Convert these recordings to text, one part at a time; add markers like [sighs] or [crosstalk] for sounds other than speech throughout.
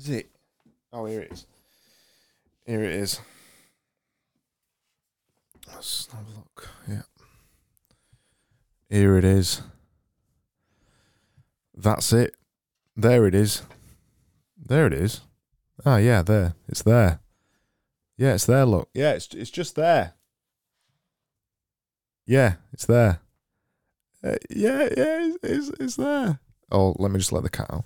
is it? Oh, here it is. Here it is. Let's have a look. Yeah. Here it is. That's it. There it is. There it is. Ah, yeah, there. It's there. Yeah, it's there. Look. Yeah, it's it's just there. Yeah, it's there. Uh, yeah, yeah, it's, it's it's there. Oh, let me just let the cat out.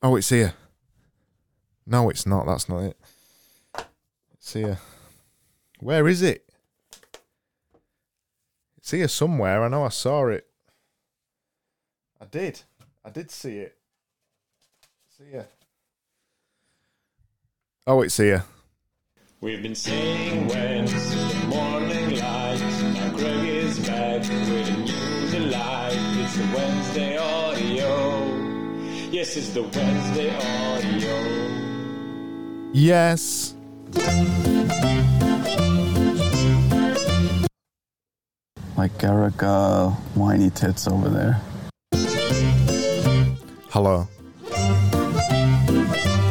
Oh, it's here. No, it's not. That's not it. It's here. Where is it? It's here somewhere. I know I saw it. I did. I did see it. See ya. Oh, it's here. We've been saying when the morning light. Now Greg is back with a new delight. It's the Wednesday audio. Yes, it's the Wednesday audio. Yes. Like Eric uh, Whiny Tits over there. Hello.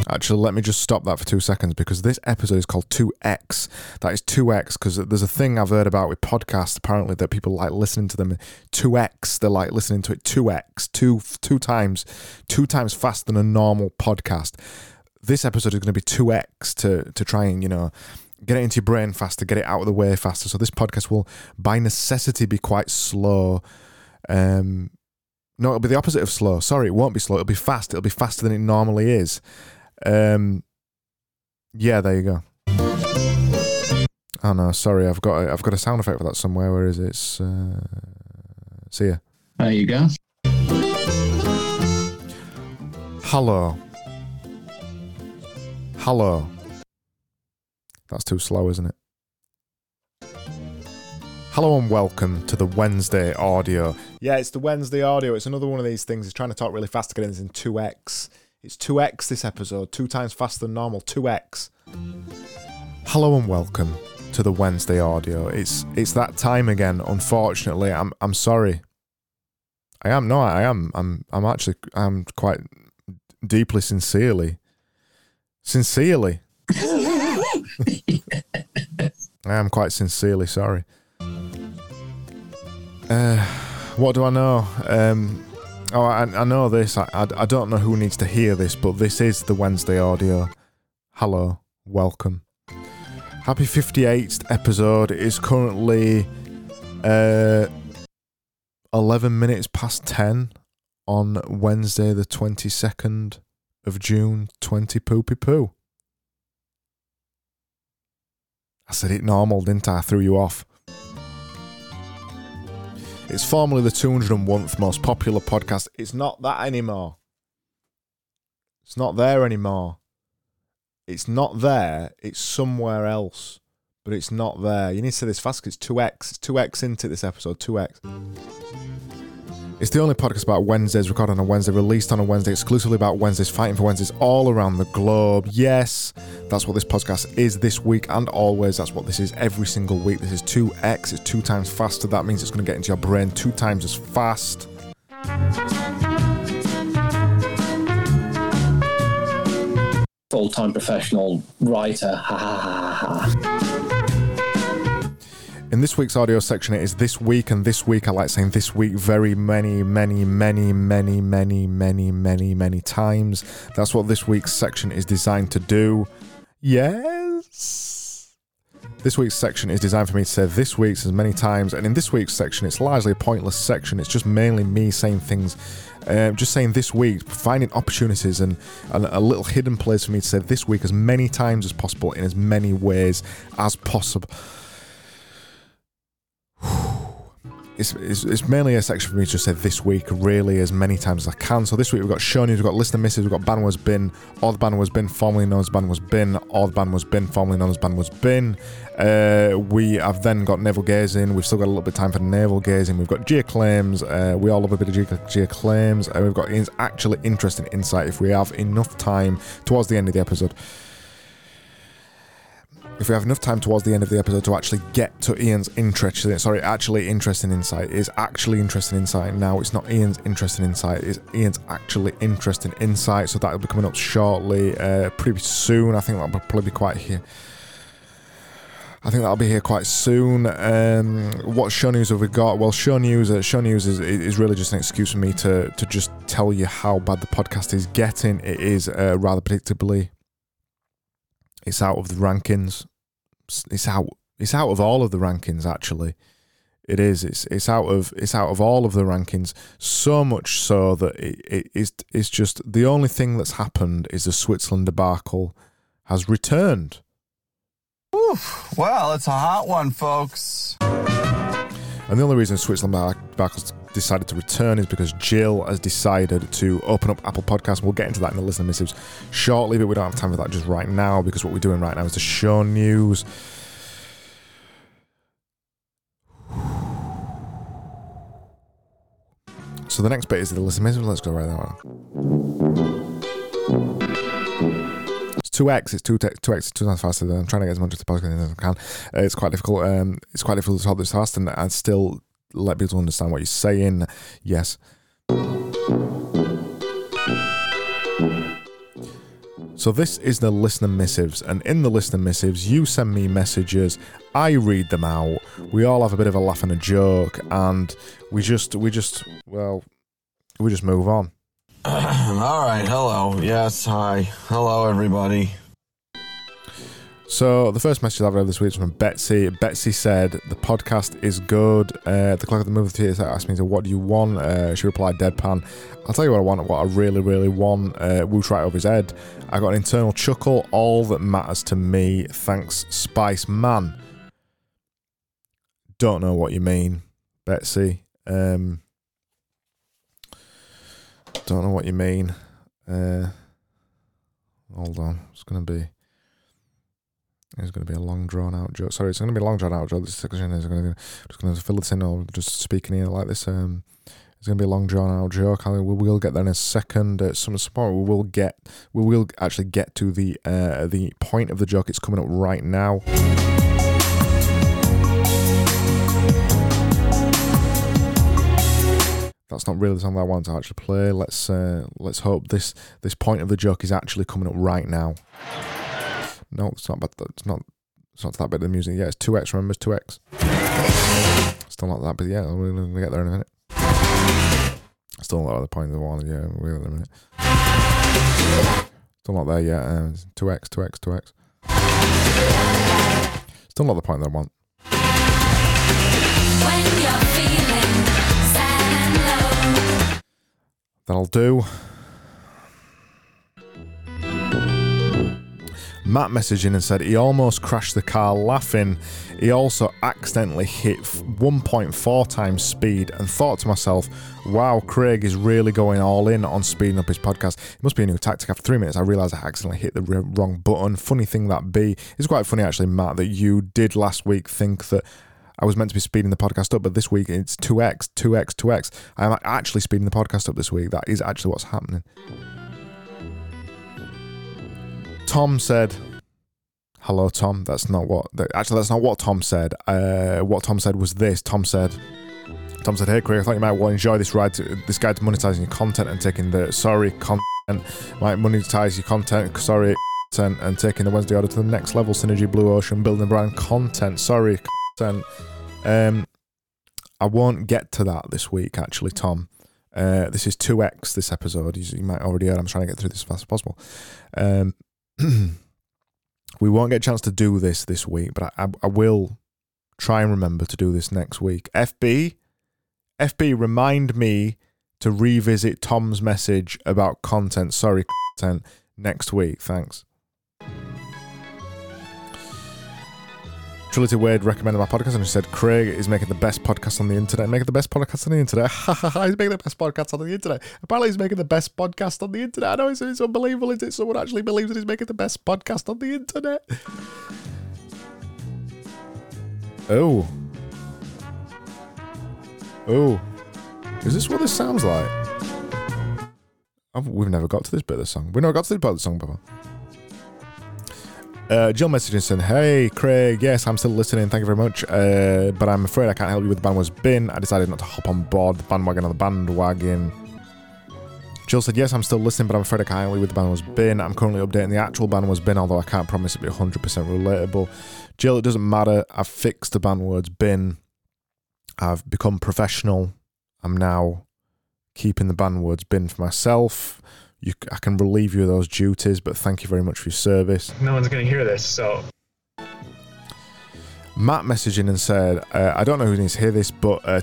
Actually, let me just stop that for two seconds because this episode is called 2X. That is 2X because there's a thing I've heard about with podcasts apparently that people like listening to them 2X. They're like listening to it 2X, two two times, two times faster than a normal podcast. This episode is going to be 2X to to try and you know get it into your brain faster, get it out of the way faster. So this podcast will, by necessity, be quite slow. Um, no, it'll be the opposite of slow. Sorry, it won't be slow. It'll be fast. It'll be faster than it normally is. Um, yeah, there you go. Oh no, sorry. I've got a, I've got a sound effect for that somewhere. Where is it? It's, uh, see ya. There you go. Hello. Hello. That's too slow, isn't it? Hello and welcome to the Wednesday audio. Yeah, it's the Wednesday audio. It's another one of these things. It's trying to talk really fast to get in this in 2x. It's 2x this episode, two times faster than normal, 2x. Hello and welcome to the Wednesday audio. It's it's that time again. Unfortunately, I'm I'm sorry. I am no, I am. I'm I'm actually I'm quite deeply sincerely sincerely I am quite sincerely sorry. Uh, what do I know? Um, oh, I, I know this. I, I, I don't know who needs to hear this, but this is the Wednesday audio. Hello, welcome. Happy 58th episode. It is currently uh, 11 minutes past 10 on Wednesday, the 22nd of June, 20 poopy poo. I said it normal, didn't I? I threw you off. It's formerly the 201th most popular podcast. It's not that anymore. It's not there anymore. It's not there. It's somewhere else. But it's not there. You need to say this fast because it's 2x. It's 2x into this episode. 2x. It's the only podcast about Wednesdays, recorded on a Wednesday, released on a Wednesday, exclusively about Wednesdays, fighting for Wednesdays all around the globe. Yes, that's what this podcast is this week and always. That's what this is every single week. This is 2x, it's two times faster. That means it's going to get into your brain two times as fast. full time professional writer. Ha ha ha ha. In this week's audio section, it is this week, and this week I like saying this week very many, many, many, many, many, many, many, many times. That's what this week's section is designed to do. Yes. This week's section is designed for me to say this week's as many times, and in this week's section, it's largely a pointless section. It's just mainly me saying things, um, just saying this week, finding opportunities and, and a little hidden place for me to say this week as many times as possible in as many ways as possible. It's, it's, it's mainly a section for me to just say this week really as many times as I can. So this week we've got show news, we've got listener misses, we've got ban was bin, or the ban was bin, formerly known as ban was bin, or the ban was bin, formerly known as ban was bin. Uh, we have then got navel gazing. We've still got a little bit of time for navel gazing. We've got geo claims. Uh, we all love a bit of geo claims. Uh, we've got actually interesting insight if we have enough time towards the end of the episode. If we have enough time towards the end of the episode to actually get to Ian's interesting, sorry, actually interesting insight, is actually interesting insight now. It's not Ian's interesting insight, it's Ian's actually interesting insight. So that'll be coming up shortly, uh, pretty soon. I think that'll probably be quite here. I think that'll be here quite soon. Um, what show news have we got? Well, show news. Uh, show news is, is really just an excuse for me to to just tell you how bad the podcast is getting. It is uh, rather predictably it's out of the rankings. It's out. It's out of all of the rankings. Actually, it is. It's it's out of it's out of all of the rankings. So much so that it, it is it's just the only thing that's happened is the Switzerland debacle has returned. Oof. Well, it's a hot one, folks. And the only reason Switzerland debacle's decided to return is because Jill has decided to open up Apple Podcasts. We'll get into that in the listener missives shortly, but we don't have time for that just right now because what we're doing right now is the show news. So the next bit is the listener missives. Let's go right now. It's 2x, it's 2 2x, it's two times faster than I'm trying to get as much the podcast as I can. Uh, it's quite difficult. Um, it's quite difficult to solve this fast, and I still let people understand what you're saying. Yes. So this is the listener missives, and in the listener missives, you send me messages, I read them out. We all have a bit of a laugh and a joke, and we just, we just, well, we just move on. [clears throat] All right. Hello. Yes. Hi. Hello, everybody. So the first message I've read this week is from Betsy. Betsy said the podcast is good. Uh, the clock of the movie theater asked me, "So what do you want?" Uh, she replied, "Deadpan." I'll tell you what I want. What I really, really want. Uh, right over his head. I got an internal chuckle. All that matters to me. Thanks, Spice Man. Don't know what you mean, Betsy. Um, don't know what you mean. Uh, hold on. It's gonna be. It's going to be a long drawn out joke. Sorry, it's going to be a long drawn out joke. This section is going to just going to fill it in or just speaking here like this. Um, it's going to be a long drawn out joke. I, we will get there in a second. At some point, we will get we will actually get to the uh, the point of the joke. It's coming up right now. That's not really the song that I want to actually play. Let's uh, let's hope this this point of the joke is actually coming up right now. No, it's not. But it's not. It's not that bit of the music. Yeah, it's two X. Remember, two X. Still not that, but yeah, we're gonna get there in a minute. Still not at the point of the one. Yeah, we'll there in a minute. Still not there yet. Uh, two X, two X, two X. Still not the point that I want. That'll do. Matt messaged in and said he almost crashed the car laughing. He also accidentally hit 1.4 times speed and thought to myself, wow, Craig is really going all in on speeding up his podcast. It must be a new tactic. After three minutes, I realised I accidentally hit the wrong button. Funny thing that be. It's quite funny actually, Matt, that you did last week think that I was meant to be speeding the podcast up, but this week it's 2x, 2x, 2x. I'm actually speeding the podcast up this week. That is actually what's happening. Tom said, "Hello, Tom." That's not what. Actually, that's not what Tom said. Uh, what Tom said was this. Tom said, "Tom said, hey, Craig, I thought you might want to enjoy this ride, to, this guide to monetizing your content and taking the sorry content might monetize your content. Sorry." Content and taking the Wednesday order to the next level. Synergy, Blue Ocean, building brand content. Sorry, content. Um, I won't get to that this week, actually, Tom. Uh, this is 2x this episode. You, you might already heard I'm trying to get through this as fast as possible. Um, [clears throat] we won't get a chance to do this this week, but I, I, I will try and remember to do this next week. FB, FB, remind me to revisit Tom's message about content. Sorry, content next week. Thanks. Trinity Wade recommended my podcast and she said Craig is making the best podcast on the internet. Making the best podcast on the internet. [laughs] he's making the best podcast on the internet. Apparently, he's making the best podcast on the internet. I know it's, it's unbelievable, is it? Someone actually believes that he's making the best podcast on the internet. Oh. Oh. Is this what this sounds like? I've, we've never got to this bit of the song. We've never got to this part of the song before. Uh, Jill messaging saying, Hey, Craig, yes, I'm still listening. Thank you very much. Uh, but I'm afraid I can't help you with the bandwagon's bin. I decided not to hop on board the bandwagon on the bandwagon. Jill said, Yes, I'm still listening, but I'm afraid I can't help you with the bandwagon's bin. I'm currently updating the actual bandwagon's bin, although I can't promise it'll be 100% relatable. Jill, it doesn't matter. I've fixed the bandword's bin. I've become professional. I'm now keeping the bandword's bin for myself. You, I can relieve you of those duties, but thank you very much for your service. No one's going to hear this, so Matt messaged in and said, uh, I don't know who needs to hear this, but uh,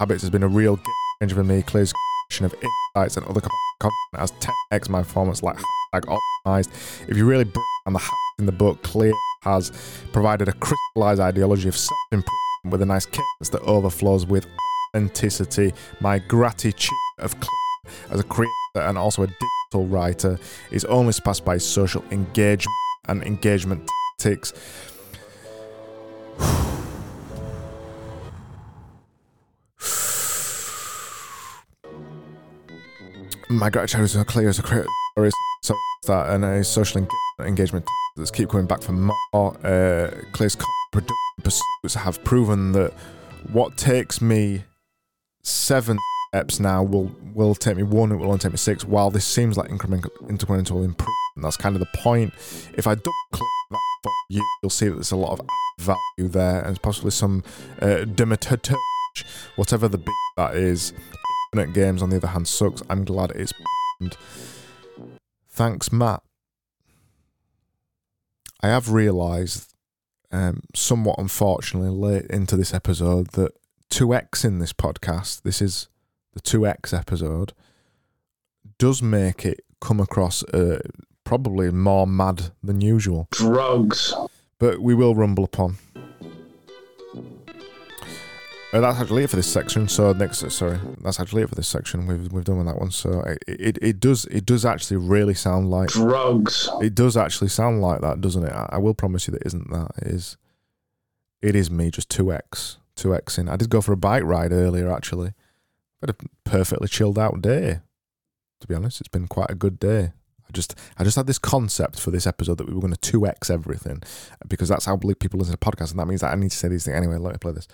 Habits has been a real game changer for me. Clear's collection of insights and other content has 10x my performance like hashtag optimized. If you really break down the hacks in the book, Clear has provided a crystallized ideology of self-improvement with a nice cadence that overflows with authenticity. My gratitude of Clear as a creator and also a digital writer is only surpassed by social engagement and engagement tactics. [sighs] My gratitude is clear as a creator is so that and a social engagement that's keep coming back for more. Uh, Clear's production pursuits have proven that what takes me seven steps now will will take me one, it will only take me six. While this seems like incremental incremental improvement, that's kind of the point. If I double click that for you, you'll see that there's a lot of value there and possibly some uh, whatever the beat that is. Infinite Games, on the other hand, sucks. I'm glad it's. Thanks, Matt. I have realised, um, somewhat unfortunately, late into this episode, that 2x in this podcast, this is the 2x episode, does make it come across uh, probably more mad than usual. Drugs. But we will rumble upon. Uh, that's actually it for this section. So next, uh, sorry, that's actually it for this section. We've we've done with that one. So it, it it does it does actually really sound like Drugs. it does actually sound like that, doesn't it? I, I will promise you that isn't that. It is. It is me just two x two x in. I did go for a bike ride earlier. Actually, had a perfectly chilled out day. To be honest, it's been quite a good day. I just I just had this concept for this episode that we were going to two x everything because that's how people listen to podcasts, and that means that I need to say these things anyway. Let me play this.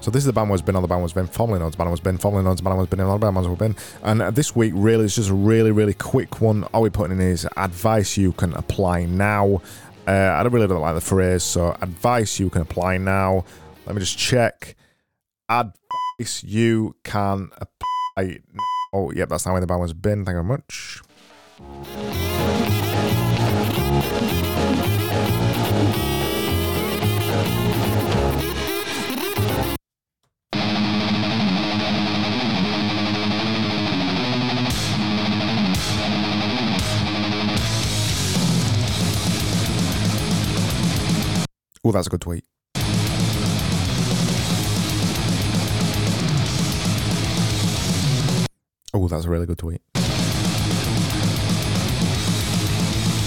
So this is the band was been on the band was been formerly known as band was been formerly known as band was been on the band was been. And this week really is just a really really quick one. All we're putting in is advice you can apply now. Uh, I don't really don't like the phrase so advice you can apply now. Let me just check. Advice you can apply now. Oh yep that's not where the band was been. Thank you very much oh that's a good tweet. Oh that's a really good tweet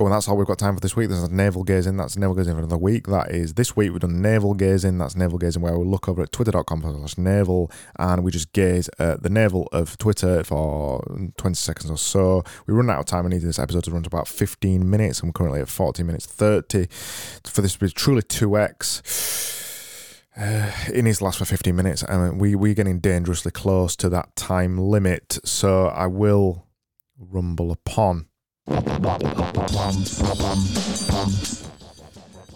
Oh, and that's all we've got time for this week. There's navel gazing. That's navel gazing for another week. That is this week. We've done navel gazing. That's navel gazing, where we look over at twitter.com slash navel and we just gaze at the navel of Twitter for 20 seconds or so. We run out of time. I need this episode to run to about 15 minutes. I'm currently at 40 minutes 30. For this to be truly 2x. Uh, [sighs] it needs to last for 15 minutes. Mean, we, we're getting dangerously close to that time limit. So I will rumble upon.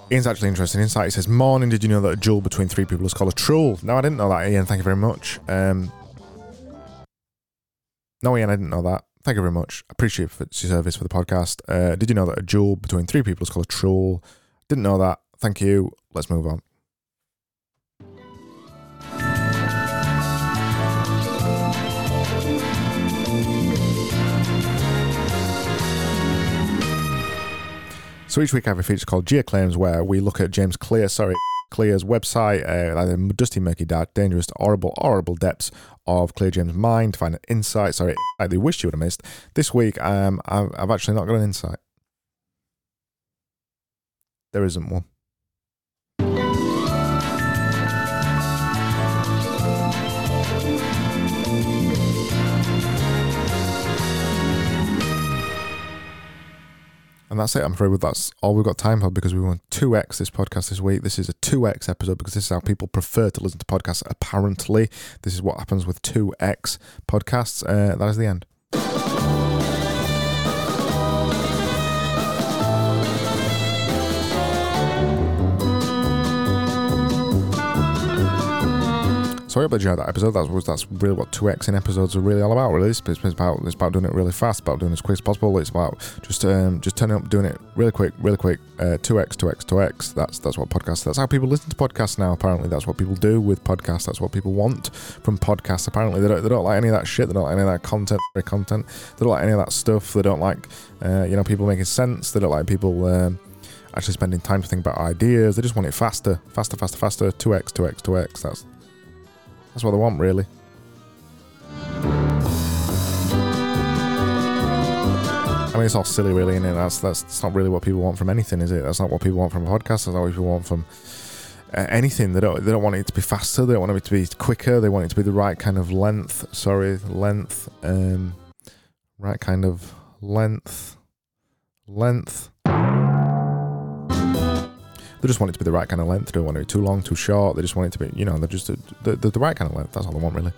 Ian's actually interesting insight. He says, Morning, did you know that a duel between three people is called a truel? No, I didn't know that, Ian. Thank you very much. Um, no, Ian, I didn't know that. Thank you very much. Appreciate your service for the podcast. Uh, did you know that a duel between three people is called a truel? Didn't know that. Thank you. Let's move on. So each week I have a feature called Geo Claims where we look at James Clear, sorry, Clear's website, uh, the dusty, murky, dark, dangerous, horrible, horrible depths of Clear James' mind to find an insight. Sorry, I they wish you would have missed. This week, um, I've, I've actually not got an insight. There isn't one. And that's it. I'm afraid that's all we've got time for because we want 2x this podcast this week. This is a 2x episode because this is how people prefer to listen to podcasts. Apparently, this is what happens with 2x podcasts. Uh, that is the end. So I hope that enjoyed that episode. That's really what two X in episodes are really all about. Really, it's, it's about it's about doing it really fast, about doing it as quick as possible. It's about just um, just turning up, doing it really quick, really quick. Uh, Two X, two X, two X. That's that's what podcasts. That's how people listen to podcasts now. Apparently, that's what people do with podcasts. That's what people want from podcasts. Apparently, they don't they don't like any of that shit. They don't like any of that content. Content. They don't like any of that stuff. They don't like uh, you know people making sense. They don't like people. Um, Actually, spending time to think about ideas. They just want it faster, faster, faster, faster. Two X, two X, two X. That's that's what they want, really. I mean, it's all silly, really, isn't it? That's, that's that's not really what people want from anything, is it? That's not what people want from a podcast. That's not what people want from uh, anything. They don't they don't want it to be faster. They don't want it to be quicker. They want it to be the right kind of length. Sorry, length. Um, right kind of length. Length. They just want it to be the right kind of length. They don't want it too long, too short. They just want it to be, you know, they're just the, the, the right kind of length. That's all they want, really.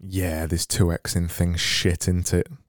Yeah, this 2xing thing shit, isn't it?